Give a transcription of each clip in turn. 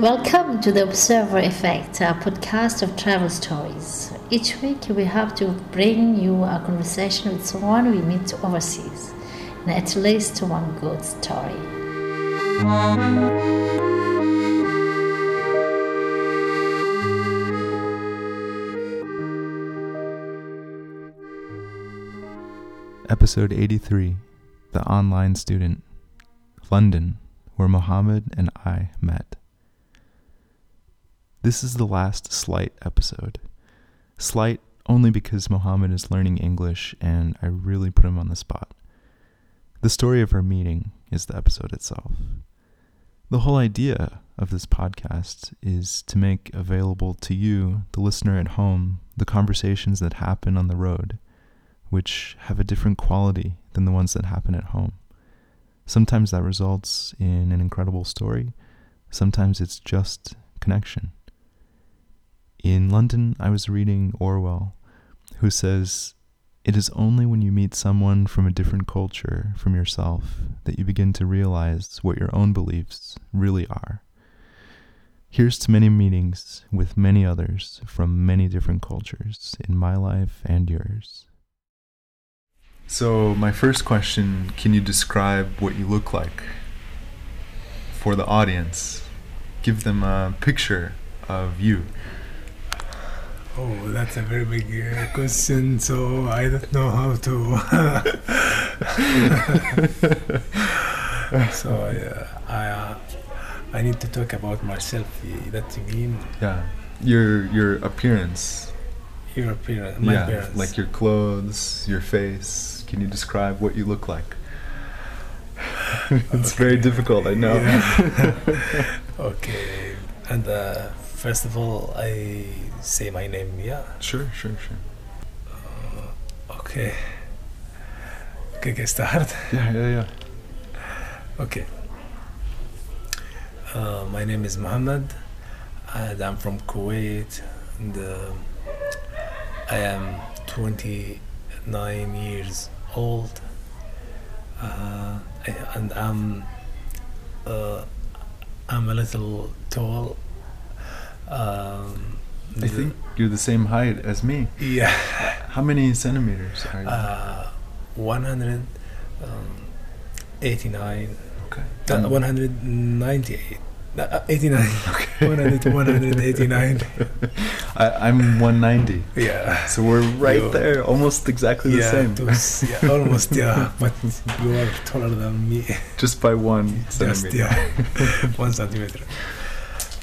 Welcome to the Observer Effect, a podcast of travel stories. Each week we have to bring you a conversation with someone we meet overseas, and at least one good story. Episode 83 The Online Student, London, where Mohammad and I met. This is the last slight episode. Slight only because Mohammad is learning English and I really put him on the spot. The story of our meeting is the episode itself. The whole idea of this podcast is to make available to you, the listener at home, the conversations that happen on the road which have a different quality than the ones that happen at home. Sometimes that results in an incredible story, sometimes it's just connection. In London, I was reading Orwell, who says, It is only when you meet someone from a different culture from yourself that you begin to realize what your own beliefs really are. Here's to many meetings with many others from many different cultures in my life and yours. So, my first question can you describe what you look like for the audience? Give them a picture of you. Oh, that's a very big uh, question, so I don't know how to. so, uh, I, uh, I need to talk about myself. That you mean? Yeah. Your your appearance. Your appearance, my yeah. appearance. Like your clothes, your face. Can you describe what you look like? it's very difficult, I know. Yeah. okay, and uh, first of all, I say my name. Yeah. sure, sure, sure. Uh, okay. Okay, get started. Yeah, yeah, yeah. Okay. Uh, my name is Mohammad, and I'm from Kuwait, and uh, I am 29 years old, uh, and I'm uh, I'm a little tall. Um, I think you're the same height as me. yeah, How many centimeters are you? uh, 189 okay. Uh, 198. Uh, 89. Okay. 100, 189. I, I'm 190. Yeah. So we're right You- there, almost exactly the same. yeah, almost, yeah. But you are taller than me. Just by one Just, centimeter. yeah. one centimeter.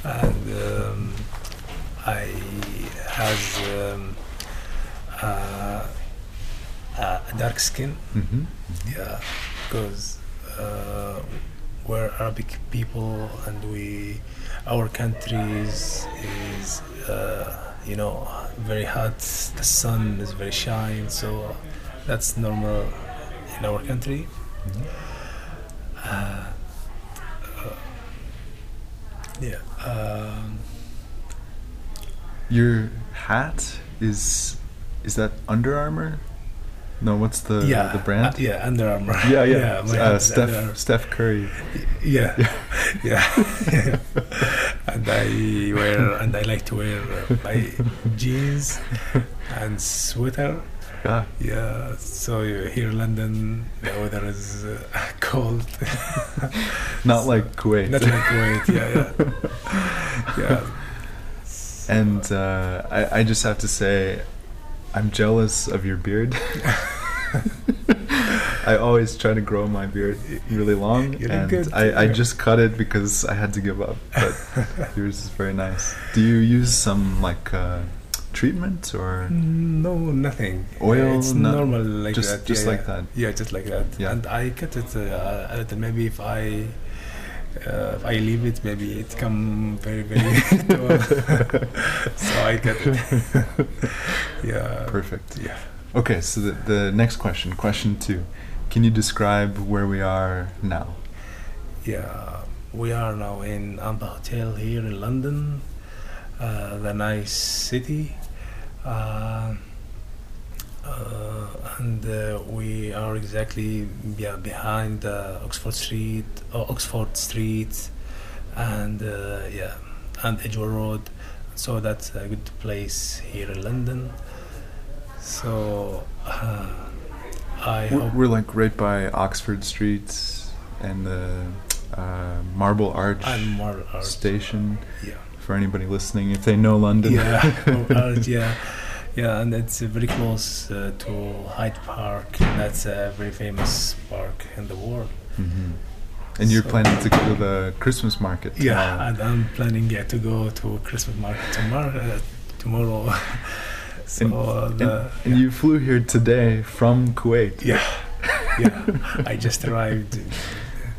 And um, I has um, uh, uh, dark skin. hmm Yeah, because uh, we're Arabic people and we, our countries is, uh, you know, very hot. The sun is very shine, so that's normal in our country. Uh, uh, yeah. Um, Your hat is is that Under Armour? No, what's the yeah. the brand? uh, yeah, Under Armour. yeah, yeah. my uh, Steph Steph Curry. Yeah, yeah. and I wear and I like to wear uh, my jeans and sweater. Yeah. Yeah. So here in London, the weather is uh, cold. Not So- like Kuwait. Not like Kuwait. Yeah, yeah. yeah. and uh, I, I just have to say, I'm jealous of your beard. I always try to grow my beard really long, and good. I, I just cut it because I had to give up. But yours is very nice. Do you use some like uh, treatment or No, nothing. Oil, It's no- normal like just that. just yeah, like yeah. that? Yeah, just like that. Yeah. And I cut it uh, a little. Maybe if I uh, if I leave it, maybe it come very very tall. so I cut it. yeah. Perfect. Yeah. Okay, so the, the next question, question two, can you describe where we are now? Yeah. We are now in Amba Hotel here in London, uh, the nice city. Uh, uh, and uh, we are exactly yeah, behind uh, Oxford Street, uh, Oxford Street, and uh, yeah, and Edgware Road. So that's a good place here in London. So uh, I We're, hope we're like right by Oxford Street and the uh, Marble Arch I'm more station. Yeah. For anybody listening, if they know London. Yeah, more art, yeah, yeah, and it's uh, very close uh, to Hyde Park. And that's a very famous park in the world. hmm And you're So- planning to go to the Christmas market. Yeah, and I'm planning yeah to go to Christmas market tomorrow. Uh, tomorrow. so And- uh, and, the, and you flew here today from Kuwait. yeah, yeah. I just arrived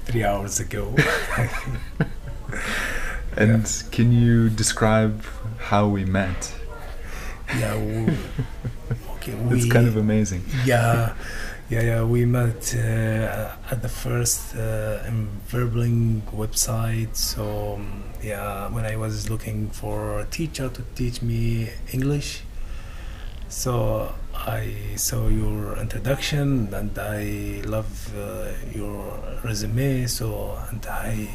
three hours ago. And can you describe how we met? yeah. okay. We, It's kind of amazing. Yeah, yeah, yeah. We met uh, at the first uh, Verbling website. So um, yeah, when I was looking for a teacher to teach me English, so I saw your introduction and I love uh, your resume. So and I,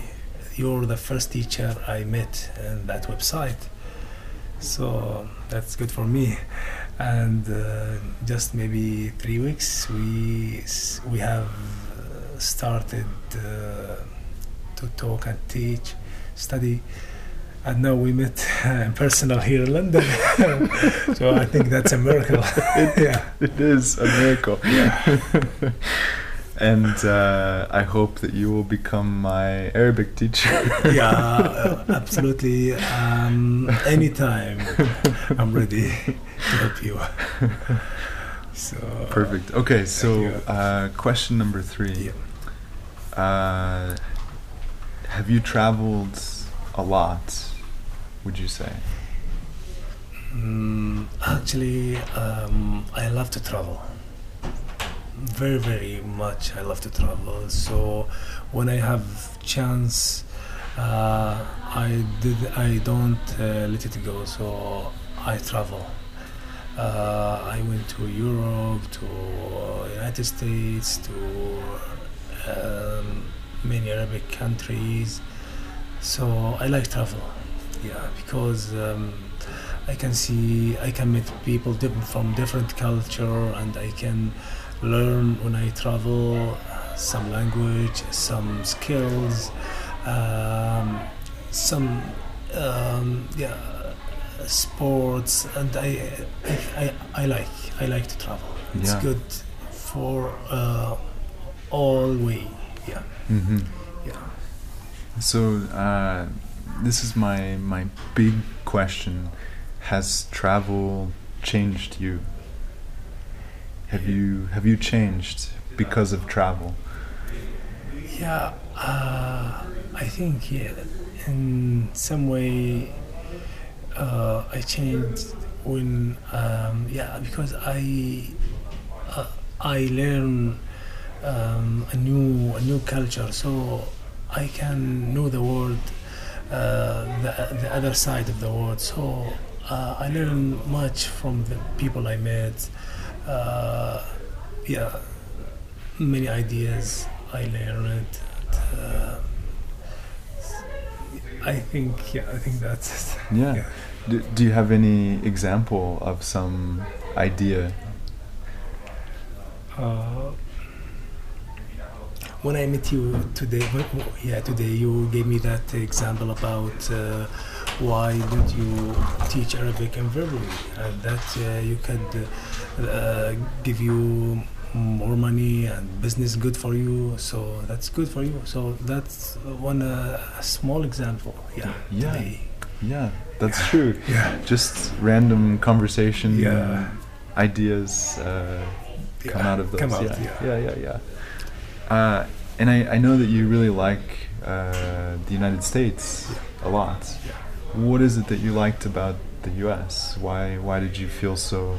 you're the first teacher I met in that website. So that's good for me. And uh, just maybe three weeks we we have uh, started uh, to talk and teach study. And now we met in personal here in London. So I think that's a miracle. Yeah. It is a miracle. yeah And uh, I hope that you will become my Arabic teacher. yeah uh, absolutely um, anytime I'm ready to help you so Perfect. Okay, so uh, question number three. Yeah. Uh, have you traveled a lot? Would you say? Mm, actually, um, I love to travel. Very, very much. I love to travel. So when I have chance, uh, I did. I don't uh, let it go. So I travel. Uh, I went to Europe, to United States, to um, many Arabic countries. So I like travel. Yeah, because. Um, I can see, I can meet people from different culture, and I can learn when I travel some language, some skills, um, some um, yeah sports, and I, I I like I like to travel. It's Yeah. good for uh, all way. Yeah, Mm-hmm. yeah. So uh, this is my my big question: Has travel changed you? Have you have you changed because of travel? Yeah, uh, I think yeah, in some way uh, I changed when um, yeah because I uh, I learn um, a new a new culture so I can know the world uh, the the other side of the world so uh, I learn much from the people I met uh, yeah many ideas I learned. Uh, I think, yeah, I think that's it. Yeah. Yeah. Do, do you have any example of some idea? Uh, when I met you today, yeah, today you gave me that example about uh, why don't you teach Arabic and Verbling, and that uh, you could uh, give you more money and business good for you. So that's good for you. So that's one uh, small example. Yeah. Yeah. Today. Yeah, that's true. Yeah. Just random conversation, Yeah. ideas uh, come Yeah, out of those. out, yeah, yeah. yeah, yeah. yeah. Uh, and I, I know that you really like uh, the United States a lot. Yeah. What is it that you liked about the U.S.? Why why did you feel so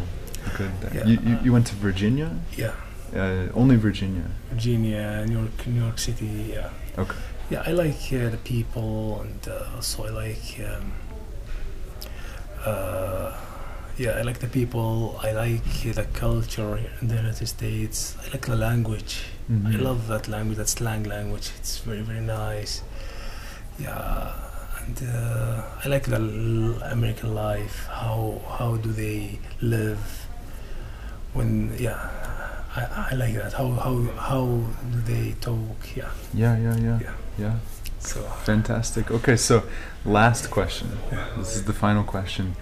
good there? Yeah. You, you, you went to Virginia? Yeah. Uh, only Virginia. Virginia, New York, New York City. Yeah. Okay. Yeah, I like uh, the people, and uh, also I like. Um, uh, yeah, I like the people. I like the culture in the United States. I like the language. I Mhm. love that language, that slang language. It's very, very nice. Yeah, and uh, I like the American life. How how do they live? When yeah, I, I like that. How how how do they talk? Yeah. Yeah, yeah, yeah, Yeah. yeah. So Fantastic. Okay, so last question. This is the final question.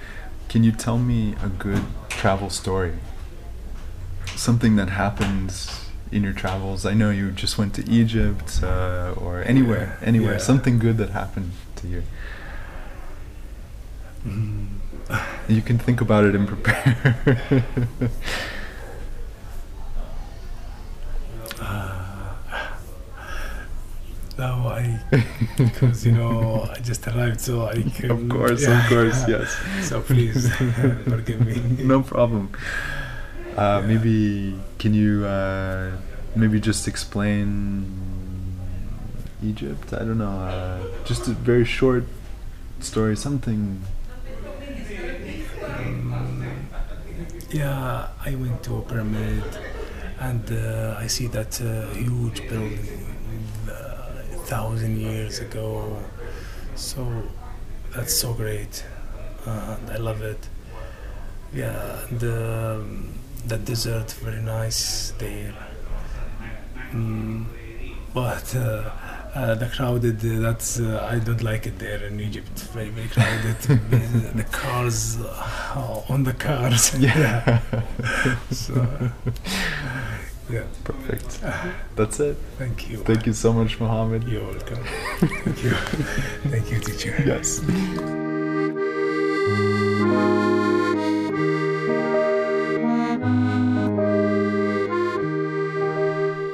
Can you tell me a good travel story? Something that happens in your travels. I know you just went to Egypt uh, or anywhere, Yeah, anywhere. yeah. Something good that happened to you. mm, You can think about it and prepare. now I because you know I just arrived, so I can. of course, yeah. of course, yes. So please forgive me. no problem. Uh, Yeah. Maybe can you uh, maybe just explain Egypt? I don't know. Uh, just a very short story, something. Yeah, I went to a pyramid, and uh, I see that uh, huge building uh, thousand years ago. So that's so great, uh, I love it. Yeah, and um, the desert very nice there. Mm, but uh, uh, the crowded, uh, that's uh, I don't like it there in Egypt. Very very crowded. the cars uh, on the cars. Yeah. So, yeah. Perfect. That's it. Thank you. Thank you so much, Mohammad. You're welcome. Thank you. Thank you, teacher. Yes.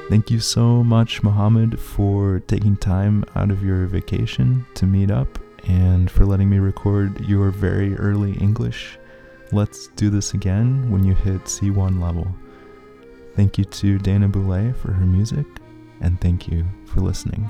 Thank you so much, Mohammad, for taking time out of your vacation to meet up and for letting me record your very early English. Let's do this again when you hit C1 level. Thank you to Dana Boulé for her music, and thank you for listening.